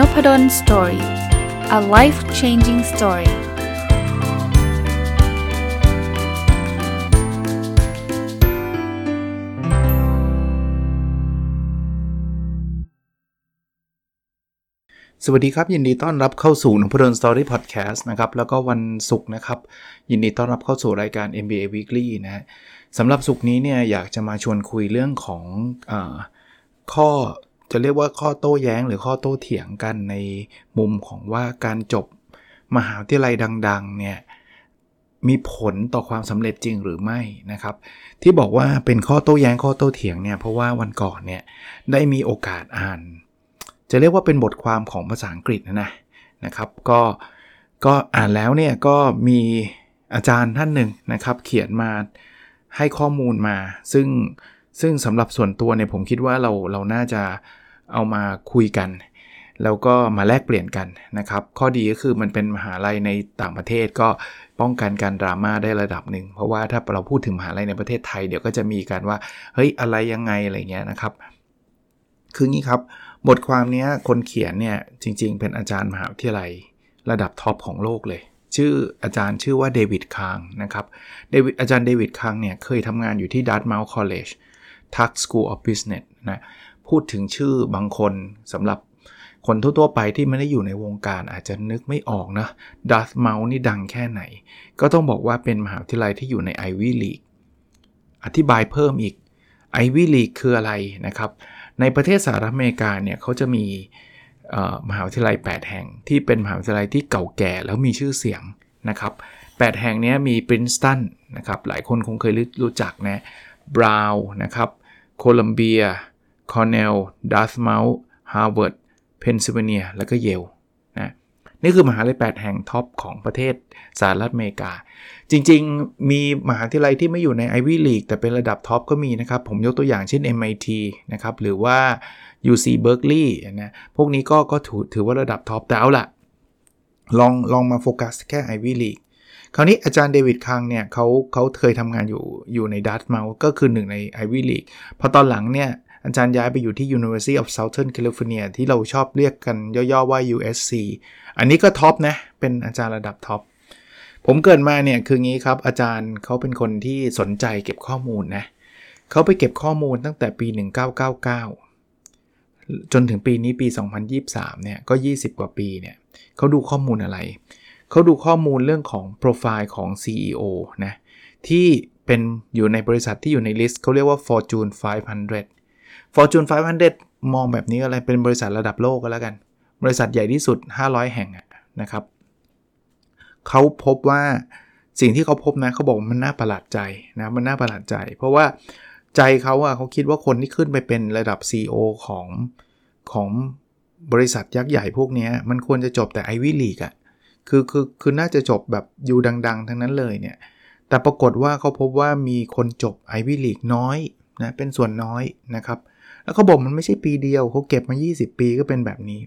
นพด ล story a life changing story สวัสดีครับ ยินดีต้อนรับเข้าสู่นพดล story podcast นะครับ แล้วก็วันศุกร์นะครับ ยินดีต้อนรับเข้าสู่รายการ MBA Weekly นะฮะสำหรับศุกร์นี้เนี่ยอยากจะมาชวนคุยเรื่องของอข้อ จะเรียกว่าข้อโต้แย้งหรือข้อโต้เถียงกันในมุมของว่าการจบมหาวิทยาลัยดัง ๆ เนี่ยมีผลต่อความสำเร็จจริงหรือไม่นะครับ ที่บอกว่าเป็นข้อโต้แย้งข้อโต้เถียงเนี่ยเพราะว่าวันก่อนเนี่ยได้มีโอกาสอ่าน จะเรียกว่าเป็นบทความของภาษาอังกฤษนะนะนะครับ ก็ก็อ่านแล้วเนี่ยก็มีอาจารย์ท่านหนึ่งนะครับ เขียนมาให้ข้อมูลมา ซึ่งซึ่งสำหรับส่วนตัวเนี่ยผมคิดว่าเราเราน่าจะ เอามาคุยกัน แล้วก็มาแลกเปลี่ยนกันนะครับ ข้อดีก็คือมันเป็นมหาลัยในต่างประเทศก็ป้องกันการดราม่าได้ระดับหนึ่ง เพราะว่าถ้าเราพูดถึงมหาลัยในประเทศไทยเดี๋ยวก็จะมีการว่าเฮ้ยอะไรยังไงอะไรเงี้ยนะครับ คืองี้ครับบทความนี้คนเขียนเนี่ยจริง ๆ เป็นอาจารย์มหาวิทยาลัยระดับท็อปของโลกเลย ชื่ออาจารย์ชื่อว่า David Kang นะครับ David อาจารย์ David Kang เนี่ยเคยทำงานอยู่ที่ Dartmouth College Tuck School of Business นะ พูดถึงชื่อบางคนสำหรับคนทั่วๆไปที่ไม่ได้อยู่ในวงการอาจจะนึกไม่ออกนะ Dartmouth นี่ดังแค่ไหน ก็ต้องบอกว่าเป็นมหาวิทยาลัยที่อยู่ใน Ivy League อธิบายเพิ่มอีก Ivy League คืออะไรนะครับ ในประเทศสหรัฐอเมริกาเนี่ยเขาจะมีมหาวิทยาลัย 8 แห่ง ที่เป็นมหาวิทยาลัยที่เก่าแก่แล้วมีชื่อเสียงนะครับ 8 แห่งนี้มีปรินสตันนะครับ หลายคนคงเคยรู้จักนะ Brown นะครับ Cornell Dartmouth Harvard Pennsylvania แล้วก็ Yale นะนี่คือมหาลัย 8 แห่งท็อปของประเทศสหรัฐอเมริกา จริงๆ มีมหาวิทยาลัยที่ไม่อยู่ใน Ivy League แต่เป็นระดับท็อปก็มีนะครับ ผมยกตัวอย่างเช่น MIT นะครับ หรือว่า UC Berkeley นะ พวกนี้ก็ก็ถือถือว่าระดับท็อป แต่เอาละลองลองมาโฟกัสแค่ Ivy League คราวนี้อาจารย์ David Kang เนี่ยเขาเขาเคยทำงานอยู่อยู่ใน Dartmouth ก็คือหนึ่งใน Ivy League พอตอนหลังเนี่ย อาจารย์ย้ายไปอยู่ที่ University of Southern California ที่เราชอบเรียกกันย่อๆว่า USC อันนี้ก็ท็อปนะ เป็นอาจารย์ระดับท็อป ผมเกริ่นมาเนี่ยคืองี้ครับ อาจารย์เขาเป็นคนที่สนใจเก็บข้อมูลนะเขาไปเก็บข้อมูลตั้งแต่ปี 1999 จนถึงปีนี้ปี 2023 เนี่ยก็ 20 กว่าปีเนี่ยเขาดูข้อมูลอะไร เขาดูข้อมูลเรื่องของโปรไฟล์ของ CEO นะที่เป็นอยู่ในบริษัทที่อยู่ในลิสต์เขาเรียกว่า Fortune 500 Fortune 500 มองแบบนี้อะไรเป็นบริษัทระดับโลกก็แล้วกัน บริษัทใหญ่ที่สุด 500 แห่งนะครับเขาพบว่าสิ่งที่เขาพบนะเขาบอกมันน่าประหลาดใจนะมันน่าประหลาดใจ เพราะว่าใจเขาอะเขาคิดว่าคนที่ขึ้นไปเป็นระดับ CEO ของของบริษัทยักษ์ใหญ่พวกนี้มันควรจะจบแต่ไอวิลีกอะคือคือคือน่าจะจบแบบอยู่ดัง ๆ ทั้งนั้นเลยเนี่ยแต่ปรากฏว่าเขาพบว่ามีคนจบไอวิลีกน้อยนะเป็นส่วนน้อยนะครับ แล้วเขาบอกมันไม่ใช่ปีเดียวเขาเก็บมา 20 ปีก็เป็นแบบนี้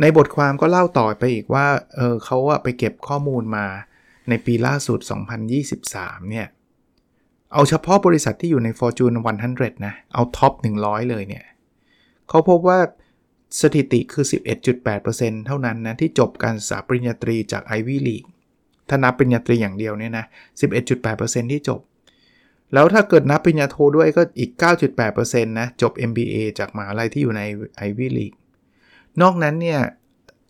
ในบทความก็เล่าต่อไปอีกว่าเออเขาอะไปเก็บข้อมูลมาในปีล่าสุด 2023 เนี่ย เอาเฉพาะบริษัทที่อยู่ใน Fortune 100 นะ เอาท็อป 100 เลยเนี่ยเขาพบว่าสถิติคือ 11.8%เท่านั้นนะ ที่จบการศึกษาปริญญาตรีจาก Ivy League ถ้านับปริญญาตรีอย่างเดียวเนี่ยนะ 11.8%ที่จบ แล้วถ้าเกิดนับปริญญาโทด้วยก็อีก 9.8%นะจบ MBA จากมหาลัยที่อยู่ใน Ivy League นอกนั้นเนี่ย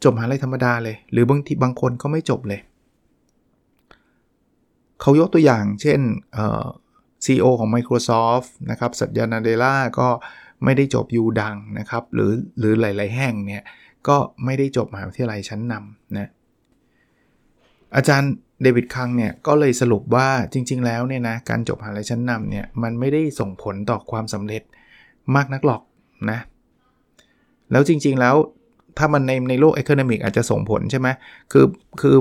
จบมหาลัยธรรมดาเลย หรือบางทีบางคนก็ไม่จบเลย เขายกตัวอย่างเช่น CEO ของ Microsoft นะครับสัตยานาเดล่าก็ไม่ได้จบยูดังนะครับ หรือหรือหลาย ๆ แห่งเนี่ย ก็ไม่ได้จบมหาวิทยาลัยชั้นนำนะอาจารย์ เดวิดคังเนี่ยก็เลยสรุปว่าจริง ๆ แล้วเนี่ยนะการจบมหาลัยชั้นนำเนี่ยมันไม่ได้ส่งผลต่อความสำเร็จมากนักหรอกนะแล้วจริง ๆ แล้วถ้ามันในในโลก e c o n o m i c อาจจะส่งผลใช่ไหมคือคือ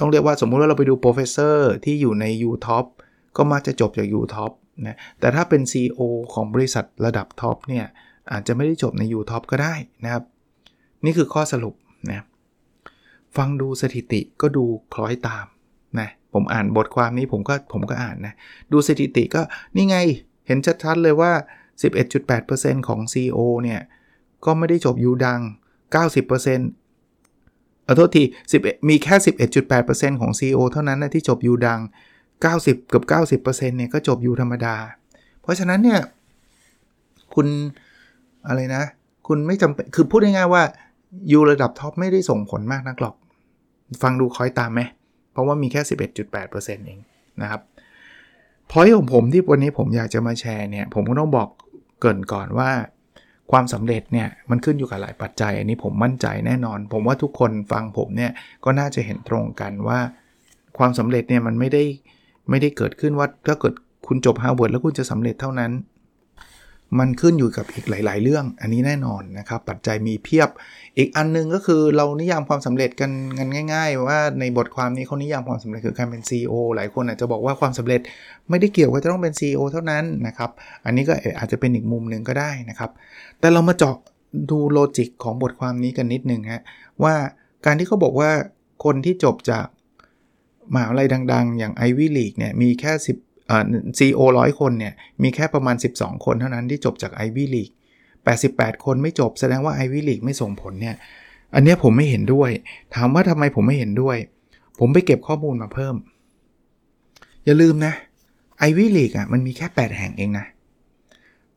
ต้องเรียกว่าสมมุติว่าเราไปดู professor ที่อยู่ใน UTOP ก็มักจะจบจาก UTOP นะแต่ถ้าเป็น CEO ของบริษัทระดับท็อปเนี่ยอาจจะไม่ได้จบใน UTOP ก็ได้นะครับ นี่คือข้อสรุปนะฟังดูสถิติก็ดูคล้อยตาม นะผมอ่านบทความนี้ผมก็ผมก็อ่านนะ ดูสถิติก็นี่ไงเห็นชัดๆเลยว่า 11.8%ของ CEO เนี่ย ก็ไม่ได้จบยูดัง 90%เอาโทษที10มีแค่ 11.8%ของ CEO เท่านั้นนะที่จบยูดัง 90 กับ 90%เนี่ยก็จบยูธรรมดา เพราะฉะนั้นเนี่ย คุณอะไรนะ คุณไม่จำเป็น คือพูดง่ายๆว่ายูระดับท็อปไม่ได้ส่งผลมากนักหรอก ฟังดูคล้อยตามไหม เพราะว่ามีแค่ 11.8%เองนะครับพอยของผมที่วันนี้ผมอยากจะมาแชร์เนี่ย ผมก็ต้องบอกเกริ่นก่อนว่าความสำเร็จเนี่ยมันขึ้นอยู่กับหลายปัจจัย อันนี้ผมมั่นใจแน่นอน ผมว่าทุกคนฟังผมเนี่ยก็น่าจะเห็นตรงกันว่า ความสำเร็จเนี่ยมันไม่ได้ไม่ได้เกิดขึ้นว่าถ้าเกิดคุณจบฮาร์วาร์ดแล้วคุณจะสำเร็จเท่านั้น มันขึ้นอยู่กับอีกหลาย ๆ เรื่อง อันนี้แน่นอนนะครับ ปัจจัยมีเพียบ อีกอันนึงก็คือเรานิยามความสำเร็จกันกันง่าย ๆ ว่าในบทความนี้เขานิยามความสำเร็จคือการเป็น CEO หลายคนอาจจะบอกว่าความสำเร็จไม่ได้เกี่ยวกับจะต้องเป็น CEO เท่านั้นนะครับ อันนี้ก็อาจจะเป็นอีกมุมหนึ่งก็ได้นะครับ แต่เรามาเจาะดูโลจิกของบทความนี้กันนิดนึงฮะว่าการที่เขาบอกว่าคนที่จบจากมหาวิทยาลัยดัง ๆ อย่าง Ivy League เนี่ยมีแค่ ซีโอร้อยคนเนี่ย มีแค่ประมาณ 12 คนเท่านั้นที่จบจาก Ivy League 88 คนไม่จบแสดงว่า Ivy League ไม่ส่งผลเนี่ย อันนี้ผมไม่เห็นด้วย ถามว่าทำไมผมไม่เห็นด้วย ผมไปเก็บข้อมูลมาเพิ่ม อย่าลืมนะ Ivy League อะมันมีแค่ 8 แห่งเองนะ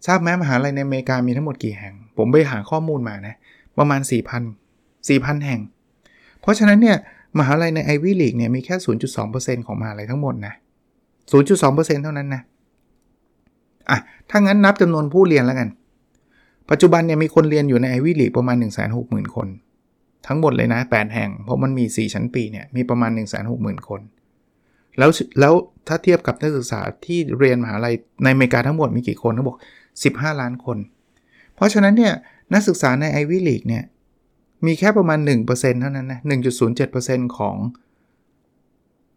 ทราบไหมมหาลัยในอเมริกามีทั้งหมดกี่แห่ง ผมไปหาข้อมูลมานะ ประมาณ 4,000 4,000 แห่ง เพราะฉะนั้นเนี่ยมหาลัยใน Ivy League เนี่ยมีแค่ 0.2%ของมหาลัยทั้งหมดนะ 0.2%เท่านั้นนะอะถ้างั้นนับจำนวนผู้เรียนแล้วกัน ปัจจุบันเนี่ยมีคนเรียนอยู่ในไอวิลีประมาณ 160,000 คน ทั้งหมดเลยนะ 8 แห่ง เพราะมันมี 4 ชั้นปีเนี่ยมีประมาณ 160,000 คน แล้วแล้วถ้าเทียบกับนักศึกษาที่เรียนมหาลัยในอเมริกาทั้งหมดมีกี่คนเขาบอก 15 ล้านคน เพราะฉะนั้นเนี่ยนักศึกษาในไอวิลีกเนี่ยมีแค่ประมาณ 1%เท่านั้นนะ 1.07%ของ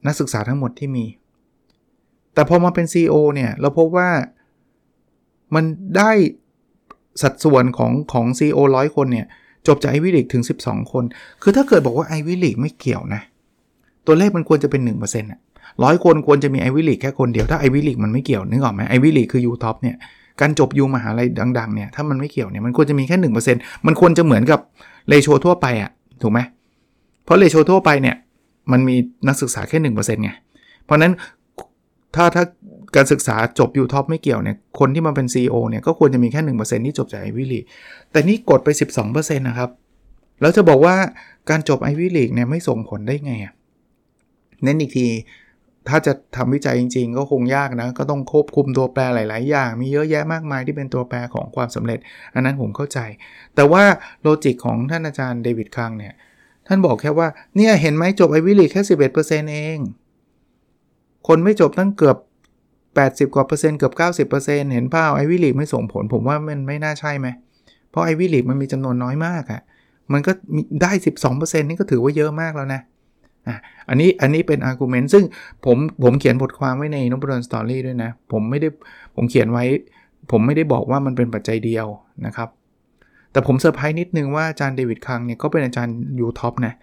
นักศึกษาทั้งหมดที่มี แต่พอมาเป็น CEO เนี่ย เราพบว่ามันได้สัดส่วนของของ CEO ร้อยคนเนี่ย จบจาก Ivy League ถึง 12 คน คือถ้าเกิดบอกว่า Ivy League ไม่เกี่ยวนะ ตัวเลขมันควรจะเป็น1%อะร้อยคนควรจะมี Ivy League แค่คนเดียว ถ้า Ivy League มันไม่เกี่ยวนึกออกไหม Ivy League คือยูท็อปเนี่ยการจบยูมหาลัยดังๆเนี่ยถ้ามันไม่เกี่ยวเนี่ยมันควรจะมีแค่1%มันควรจะเหมือนกับratio ทั่วไปอะถูกไหมเพราะ ratio ทั่วไปเนี่ยมันมีนักศึกษาแค่1%ไงเพราะนั้น ถ้าถ้าการศึกษาจบยูท็อปไม่เกี่ยวเนี่ยคนที่มาเป็น CEO เนี่ยก็ควรจะมีแค่ 1%ที่จบจากไอวิลีแต่นี่กดไป 12%นะครับ แล้วจะบอกว่าการจบไอวิลีเนี่ยไม่ส่งผลได้ไงอะเน้นอีกทีถ้าจะทำวิจัยจริง ๆ ก็คงยากนะ ก็ต้องควบคุมตัวแปรหลาย ๆ อย่าง มีเยอะแยะมากมายที่เป็นตัวแปรของความสำเร็จ อันนั้นผมเข้าใจ แต่ว่า logic ของท่านอาจารย์ David Kang เนี่ย ท่านบอกแค่ว่า เนี่ย เห็นไหมจบไอวิลีแค่ 11%เอง คนไม่จบตั้งเกือบ 80 กว่าเปอร์เซ็นต์เกือบ 90%เห็นเปล่า Ivy League ไม่ส่งผล ผมว่ามันไม่น่าใช่ไหม เพราะ Ivy League มันมีจำนวนน้อยมากอะ่ะ มันก็ได้ 12%นี่ก็ถือว่าเยอะมากแล้วนะอันนี้อันนี้เป็น argument ซึ่งผมผมเขียนบทความไว้ใน Nopadol's Story ด้วยนะ ผมไม่ได้ผมเขียนไว้ ผมไม่ได้บอกว่ามันเป็นปัจจัยเดียวนะครับ แต่ผมเซอร์ไพรส์นิดนึงว่าอาจารย์ David Kang เนี่ยก็เป็นอาจารย์ยูท็อปนะ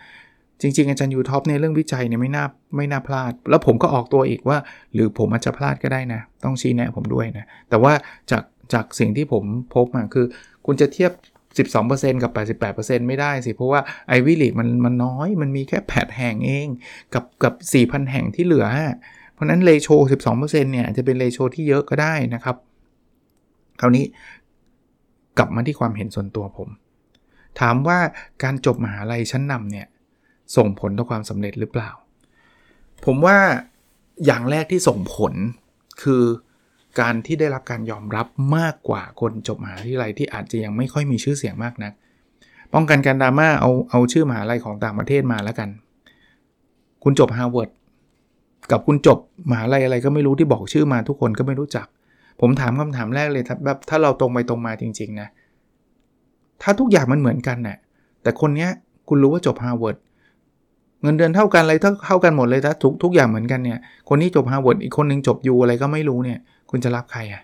จริง ๆ อาจารย์ยูท็อปในเรื่องวิจัยเนี่ยไม่น่าไม่น่าพลาด แล้วผมก็ออกตัวอีกว่า หรือผมอาจจะพลาดก็ได้นะ ต้องชี้แนะผมด้วยนะ แต่ว่าจากจากสิ่งที่ผมพบมาคือ คุณจะเทียบ 12%กับ 88%ไม่ได้สิ เพราะว่าไอวิลีมันมันน้อย มันมีแค่แปดแห่งเอง กับกับ 4,000 แห่งที่เหลือ เพราะนั้นเลโช12%เนี่ยจะเป็นเลโชที่เยอะก็ได้นะครับ คราวนี้กลับมาที่ความเห็นส่วนตัวผม ถามว่าการจบมหาลัยชั้นนำเนี่ย ส่งผลต่อความสำเร็จหรือเปล่า ผมว่าอย่างแรกที่ส่งผลคือการที่ได้รับการยอมรับมากกว่าคนจบมหาวิทยาลัยที่อาจจะยังไม่ค่อยมีชื่อเสียงมากนะัก ป้องกันการดราม่าเอาเอาชื่อมหาลัยของต่างประเทศมาแล้วกัน คุณจบฮาร์วาร์ดกับคุณจบมหาลัยอะไรก็ไม่รู้ที่บอกชื่อมาทุกคนก็ไม่รู้จัก ผมถามคำถามแรกเลยแบบถ้าเราตรงไปตรงมาจริง ๆ นะ ถ้าทุกอย่างมันเหมือนกันนะ่ะแต่คนเนี้ยคุณรู้ว่าจบฮาร์วาร์ด เงินเดือนเท่ากันอะไรเท่ากันหมดเลยถ้าทุกทุกอย่างเหมือนกันเนี่ย คนนี้จบฮาร์วาร์ดอีกคนนึงจบยูอะไรก็ไม่รู้เนี่ย คุณจะรับใครอะ่ะ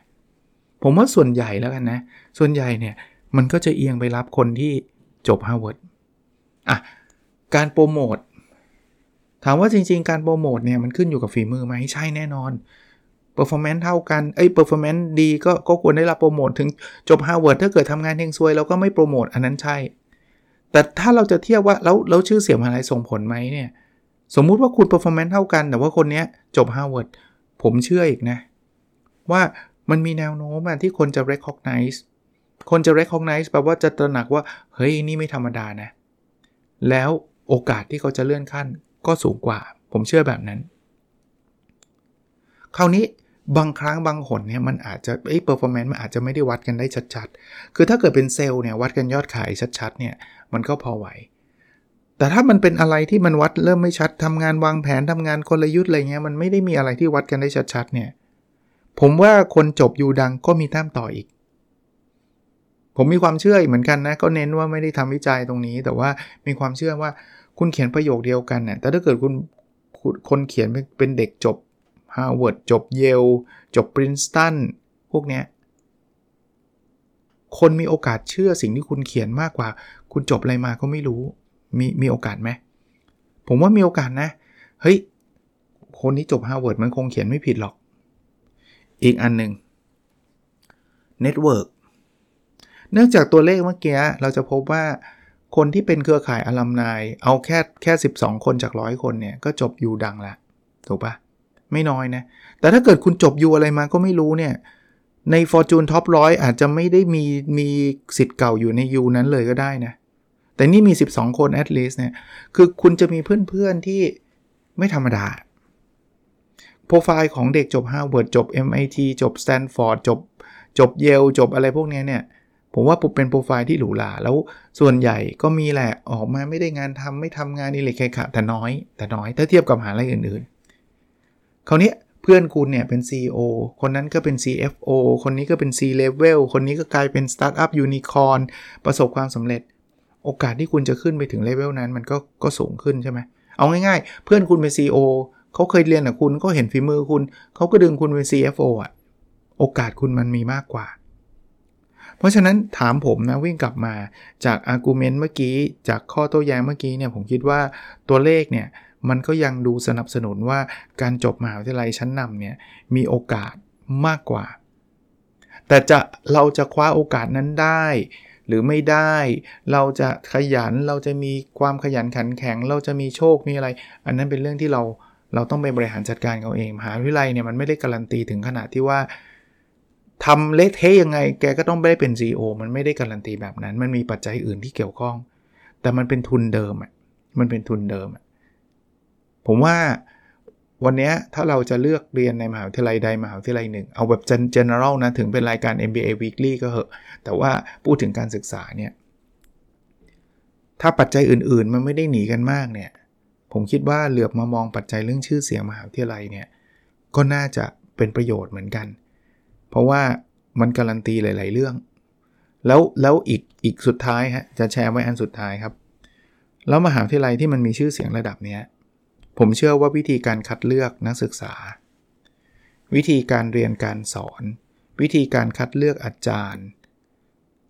ผมว่าส่วนใหญ่แล้วกันนะ ส่วนใหญ่เนี่ยมันก็จะเอียงไปรับคนที่จบฮาร์วาร์ดอะการโปรโมทถามว่าจริงๆ การโปรโมทเนี่ยมันขึ้นอยู่กับฝีมือไหมใช่แน่นอน performance เท่ากันไอ้ performance ดีก็ก็ควรได้รับโปรโมทถึงจบฮาร์วาร์ดถ้าเกิดทำงานเฮงซวยเราก็ไม่โปรโมทอันนั้นใช่ แต่ถ้าเราจะเทียบว่าแล้วแล้วชื่อเสียงมหาลัยส่งผลไหมเนี่ย สมมุติว่าคุณ performance เท่ากัน แต่ว่าคนนี้จบ Harvard ผมเชื่ออีกนะ ว่ามันมีแนวโน้มที่คนจะ recognize คนจะ recognize แปลว่าจะตระหนักว่า เฮ้ย นี่ไม่ธรรมดานะ แล้วโอกาสที่เขาจะเลื่อนขั้นก็สูงกว่า ผมเชื่อแบบนั้น คราวนี้ บางครั้งบางหนเนี่ยมันอาจจะไอ้ performance มันอาจจะไม่ได้วัดกันได้ชัดๆ คือถ้าเกิดเป็นเซลล์เนี่ยวัดกันยอดขายชัดๆเนี่ยมันก็พอไหว แต่ถ้ามันเป็นอะไรที่มันวัดเริ่มไม่ชัดทำงานวางแผนทำงานกลยุทธ์อะไรเงี้ยมันไม่ได้มีอะไรที่วัดกันได้ชัดๆเนี่ยผมว่าคนจบยูดังก็มีแต้มต่ออีก ผมมีความเชื่ออีกเหมือนกันนะ ก็เน้นว่าไม่ได้ทำวิจัยตรงนี้ แต่ว่ามีความเชื่อว่าคุณเขียนประโยคเดียวกันเนี่ยแต่ถ้าเกิดคุณคนเขียนเป็นเด็กจบ ฮาร์วาร์ดจบ Yale จบปรินสตันพวกเนี้ยคนมีโอกาสเชื่อสิ่งที่คุณเขียนมากกว่า คุณจบอะไรมาก็ไม่รู้ มีมีโอกาสไหม ผมว่ามีโอกาสนะ เฮ้ย คนที่จบฮาร์วาร์ดมันคงเขียนไม่ผิดหรอก อีกอันหนึ่ง network เนื่องจากตัวเลขเมื่อกี้เราจะพบว่าคนที่เป็นเครือข่าย alumni เอาแค่แค่ 12 คนจากร้อยคนเนี่ย ก็จบอยู่ดังละ ถูกปะ ไม่น้อยนะ แต่ถ้าเกิดคุณจบยูอะไรมาก็ไม่รู้เนี่ย ใน Fortune Top 100 อาจจะไม่ได้มีมีศิษย์เก่าอยู่ในยูนั้นเลยก็ได้นะ แต่นี่มี 12 คน at least เนี่ย คือคุณจะมีเพื่อนๆที่ไม่ธรรมดา โปรไฟล์ของเด็กจบ Harvard จบ MIT จบ Stanford จบจบเยลจบอะไรพวกนี้เนี่ยผมว่าเป็นโปรไฟล์ที่หรูหราแล้วส่วนใหญ่ก็มีแหละ ออกมาไม่ได้งานทำไม่ทำงานนี่เลยใครขะแต่น้อย แต่น้อย ถ้าเทียบกับหาลัยอื่นๆ คราวนี้เพื่อนคุณเนี่ยเป็น CEO คนนั้นก็เป็น CFO คนนี้ก็เป็น C level คนนี้ก็กลายเป็น Startup Unicorn ประสบความสำเร็จ โอกาสที่คุณจะขึ้นไปถึงเลเวลนั้นมันก็ก็สูงขึ้นใช่ไหมเอาง่ายๆ เพื่อนคุณเป็น CEO เขาเคยเรียนกับคุณก็เห็นฝีมือคุณ เขาก็ดึงคุณเป็น CFO อะโอกาสคุณมันมีมากกว่า เพราะฉะนั้นถามผมนะวิ่งกลับมาจาก argument เมื่อกี้ จากข้อโต้แย้งเมื่อกี้เนี่ยผมคิดว่าตัวเลขเนี่ย มันก็ยังดูสนับสนุนว่าการจบมหาวิทยาลัยชั้นนำเนี่ยมีโอกาสมากกว่า แต่จะเราจะคว้าโอกาสนั้นได้ หรือไม่ได้ เราจะขยันเราจะมีความขยันขันแข็ง เราจะมีโชคมีอะไร อันนั้นเป็นเรื่องที่เราเราต้องไปบริหารจัดการเขาเองมหาวิทยาลัยเนี่ยมันไม่ได้การันตีถึงขนาดที่ว่าทำเละเทะยังไง แกก็ต้องไม่ได้เป็น CEO มันไม่ได้การันตีแบบนั้น มันมีปัจจัยอื่นที่เกี่ยวข้อง แต่มันเป็นทุนเดิมอะมันเป็นทุนเดิมอะ ผมว่าวันนี้ถ้าเราจะเลือกเรียนในมหาวิทยาลัยใดมหาวิทยาลัยหนึ่ง เอาแบบ general นะ ถึงเป็นรายการ MBA Weekly ก็เหอะ แต่ว่าพูดถึงการศึกษาเนี่ย ถ้าปัจจัยอื่นๆ มันไม่ได้หนีกันมากเนี่ย ผมคิดว่าเหลือบมามองปัจจัยเรื่องชื่อเสียงมหาวิทยาลัยเนี่ย ก็น่าจะเป็นประโยชน์เหมือนกัน เพราะว่ามันการันตีหลาย ๆ เรื่อง แล้วแล้วอีกอีกสุดท้ายฮะจะแชร์ไว้อันสุดท้ายครับ แล้วมหาวิทยาลัยที่มันมีชื่อเสียงระดับเนี้ย ผมเชื่อว่าวิธีการคัดเลือกนักศึกษา วิธีการเรียนการสอน วิธีการคัดเลือกอาจารย์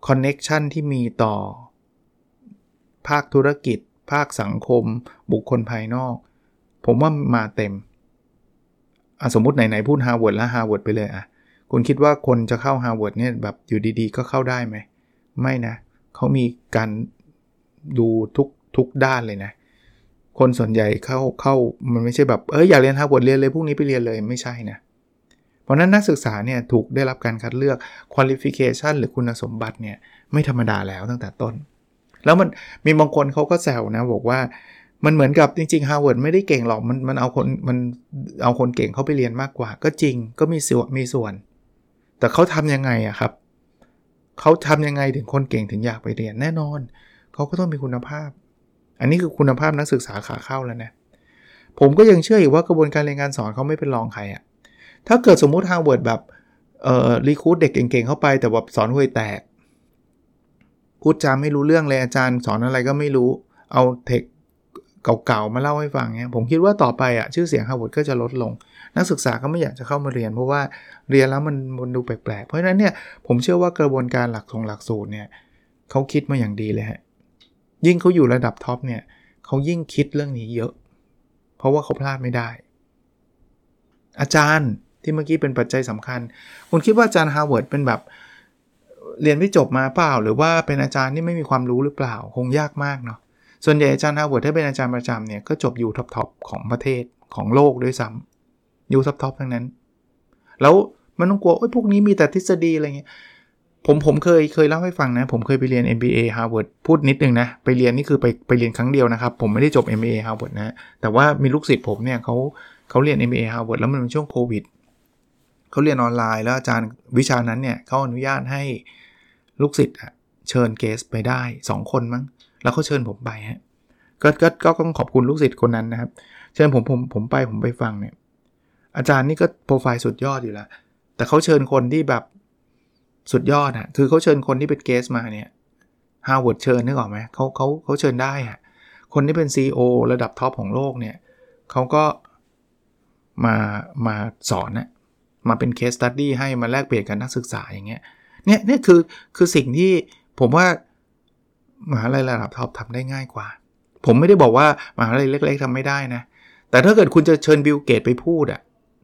connection ที่มีต่อ ภาคธุรกิจ ภาคสังคม บุคคลภายนอก ผมว่ามาเต็มสมมติไหนๆพูดฮาร์วาร์ดแล้วฮาร์วาร์ดไปเลยอะคุณคิดว่าคนจะเข้าฮาร์วาร์ดเนี่ยแบบอยู่ดีๆ ก็เข้าได้ไหม ไม่นะ เขามีการดูทุกทุกด้านเลยนะ คนส่วนใหญ่เข้าเข้ามันไม่ใช่แบบเอออยากเรียนฮาร์วาร์ดเรียนเลยพรุ่งนี้ไปเรียนเลยไม่ใช่นะเพราะนั้นนักศึกษาเนี่ยถูกได้รับการคัดเลือก qualification หรือคุณสมบัติเนี่ยไม่ธรรมดาแล้วตั้งแต่ต้น แล้วมันมีบางคนเขาก็แซวนะบอกว่ามันเหมือนกับจริงๆฮาร์วาร์ดไม่ได้เก่งหรอกมันมันเอาคนมันเอาคนเก่งเข้าไปเรียนมากกว่า ก็จริงก็มีส่วนมีส่วน แต่เขาทำยังไงอะครับเขาทำยังไงถึงคนเก่งถึงอยากไปเรียนแน่นอนเขาก็ต้องมีคุณภาพ อันนี้คือคุณภาพนักศึกษาขาเข้าแล้วนะ ผมก็ยังเชื่ออีกว่ากระบวนการเรียนการสอนเขาไม่เป็นรองใครอะถ้าเกิดสมมุติฮาร์วาร์ดแบบเอ่อ recruit เด็กเก่งๆเข้าไปแต่แบบสอนห่วยแตก พูดจาไม่รู้เรื่องเลยอาจารย์สอนอะไรก็ไม่รู้ เอาเทคเก่าๆมาเล่าให้ฟังเนี่ยผมคิดว่าต่อไปอะชื่อเสียงฮาร์วาร์ดก็จะลดลง นักศึกษาก็ไม่อยากจะเข้ามาเรียน เพราะว่าเรียนแล้วมันมันดูแปลกๆ เพราะฉะนั้นเนี่ยผมเชื่อว่ากระบวนการหลักทรงหลักสูตรเนี่ยเขาคิดมาอย่างดีเลยฮะ ยิ่งเขาอยู่ระดับ top เนี่ยเขายิ่งคิดเรื่องนี้เยอะ เพราะว่าเขาพลาดไม่ได้ อาจารย์ที่เมื่อกี้เป็นปัจจัยสำคัญ คุณคิดว่าอาจารย์ฮาร์วาร์ดเป็นแบบเรียนไม่จบมาเปล่า หรือว่าเป็นอาจารย์ที่ไม่มีความรู้หรือเปล่า คงยากมากเนาะส่วนใหญ่อาจารย์ฮาร์วาร์ดถ้าเป็นอาจารย์ประจำเนี่ยก็จบยู top ๆของประเทศของโลกด้วยซ้ำอยู่ท็อปๆทั้งนั้น แล้วมันต้องกลัวโอ้ยพวกนี้มีแต่ทฤษฎีอะไรเงี้ย ผมผมเคยเคยเล่าให้ฟังนะ ผมเคยไปเรียน MBA Harvard พูดนิดนึงนะ ไปเรียนนี่คือไปไปเรียนครั้งเดียวนะครับ ผมไม่ได้จบ MBA Harvard นะ แต่ว่ามีลูกศิษย์ผมเนี่ยเขาเขาเรียน MBA Harvard แล้วมันเป็นช่วงโควิดเขาเรียนออนไลน์แล้วอาจารย์วิชานั้นเนี่ยเขาอนุญาตให้ลูกศิษย์เชิญเกสไปได้ 2 คนมั้ง แล้วเขาเชิญผมไปฮะก็ก็ก็ต้องขอบคุณลูกศิษย์คนนั้นนะครับ เชิญผมผมผมไปผมไปฟังเนี่ยอาจารย์นี่ก็โปรไฟล์สุดยอดอยู่แล้วแต่เขาเชิญคนที่แบบ สุดยอดอะคือเขาเชิญคนที่เป็น guest มาเนี่ยฮาร์วาร์ดเชิญนึกออกไหมเขาเขาเขาเชิญได้อะคนที่เป็น CEO ระดับ top ของโลกเนี่ยเขาก็มามาสอนนะมาเป็น case study ให้มาแลกเปลี่ยนกับนักศึกษาอย่างเงี้ยเนี่ยเนี่ยคือคือสิ่งที่ผมว่ามหาลัยระดับ top ทำได้ง่ายกว่า ผมไม่ได้บอกว่ามหาลัยเล็ก ๆทำไม่ได้นะ แต่ถ้าเกิดคุณจะเชิญบิลเกตส์ไปพูดอะ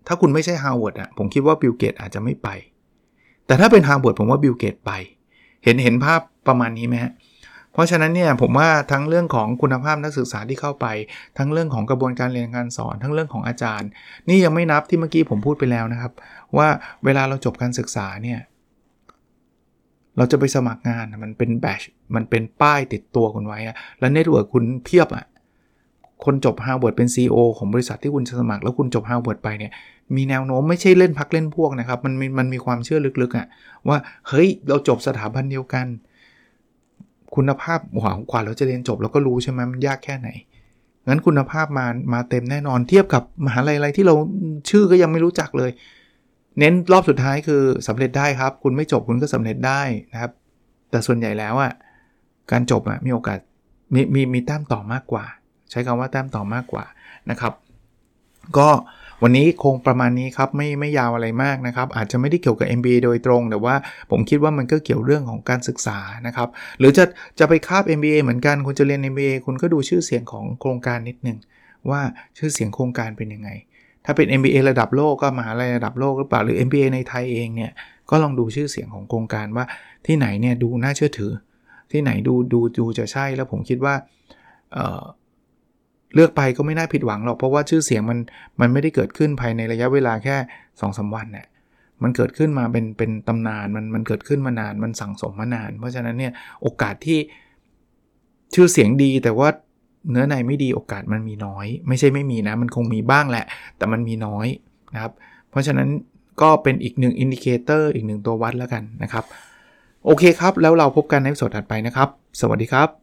ถ้าคุณไม่ใช่ฮาร์วาร์ดอะผมคิดว่าบิลเกตส์อาจจะไม่ไป แต่ถ้าเป็นฮาร์วาร์ดผมว่าบิลเกตส์ไป เห็นเห็นภาพประมาณนี้ไหมฮะเพราะฉะนั้นเนี่ยผมว่าทั้งเรื่องของคุณภาพนักศึกษาที่เข้าไป ทั้งเรื่องของกระบวนการเรียนการสอน ทั้งเรื่องของอาจารย์ นี่ยังไม่นับที่เมื่อกี้ผมพูดไปแล้วนะครับ ว่าเวลาเราจบการศึกษาเนี่ยเราจะไปสมัครงานมันเป็นแบชมันเป็นป้ายติดตัวคุณไว้อะแล้ว network คุณเพียบอะ คนจบฮาร์วาร์ดเป็น CEO ของบริษัทที่คุณจะสมัคร แล้วคุณจบฮาร์วาร์ดไปเนี่ยมีแนวโน้มไม่ใช่เล่นพรรคเล่นพวกนะครับ มันม มันมีความเชื่อลึกๆอะ่ะว่าเฮ้ยเราจบสถาบันเดียวกัน คุณภาพหวังกว่าเราจะเรียนจบเราก็รู้ใช่ไหมมันยากแค่ไหนงั้นคุณภาพมามาเต็มแน่นอนเทียบกับมหาลัยอะไรที่เราชื่อก็ยังไม่รู้จักเลย เน้นรอบสุดท้ายคือสำเร็จได้ครับ คุณไม่จบคุณก็สำเร็จได้นะครับ แต่ส่วนใหญ่แล้วอะ่ะการจบอะ่ะมีโอกาสมีมีมีแต้มต่อมากกว่า ใช้คำว่าแต้มต่อมากกว่านะครับ ก็วันนี้คงประมาณนี้ครับไม่ไม่ยาวอะไรมากนะครับ อาจจะไม่ได้เกี่ยวกับ MBA โดยตรง แต่ว่าผมคิดว่ามันก็เกี่ยวเรื่องของการศึกษานะครับ หรือจะจะไปคาบ MBA เหมือนกันคุณจะเรียน MBA คุณก็ดูชื่อเสียงของโครงการนิดนึงว่าชื่อเสียงโครงการเป็นยังไง ถ้าเป็น MBA ระดับโลกก็มหาลัยระดับโลกหรือเปล่าหรือ MBA ในไทยเองเนี่ยก็ลองดูชื่อเสียงของโครงการว่าที่ไหนเนี่ยดูน่าเชื่อถือ ที่ไหนดูดูดูจะใช่แล้วผมคิดว่า เลือกไปก็ไม่น่าผิดหวังหรอก เพราะว่าชื่อเสียงมันมันไม่ได้เกิดขึ้นภายในระยะเวลาแค่2อสวันเนี่ยมันเกิดขึ้นมาเป็นเป็นตำนานมันมันเกิดขึ้นมานานมันสั่งสมมานาน เพราะฉะนั้นเนี่ยโอกาสที่ชื่อเสียงดีแต่ว่าเนื้อในไม่ดีโอกาสมันมีน้อย ไม่ใช่ไม่มีนะ มันคงมีบ้างแหละ แต่มันมีน้อยนะครับ เพราะฉะนั้นก็เป็นอีกหนึ่ง indicator อีกหนึ่งตัววัดแล้วกันนะครับ โอเคครับ แล้วเราพบกันในสดถัดไปนะครับ สวัสดีครับ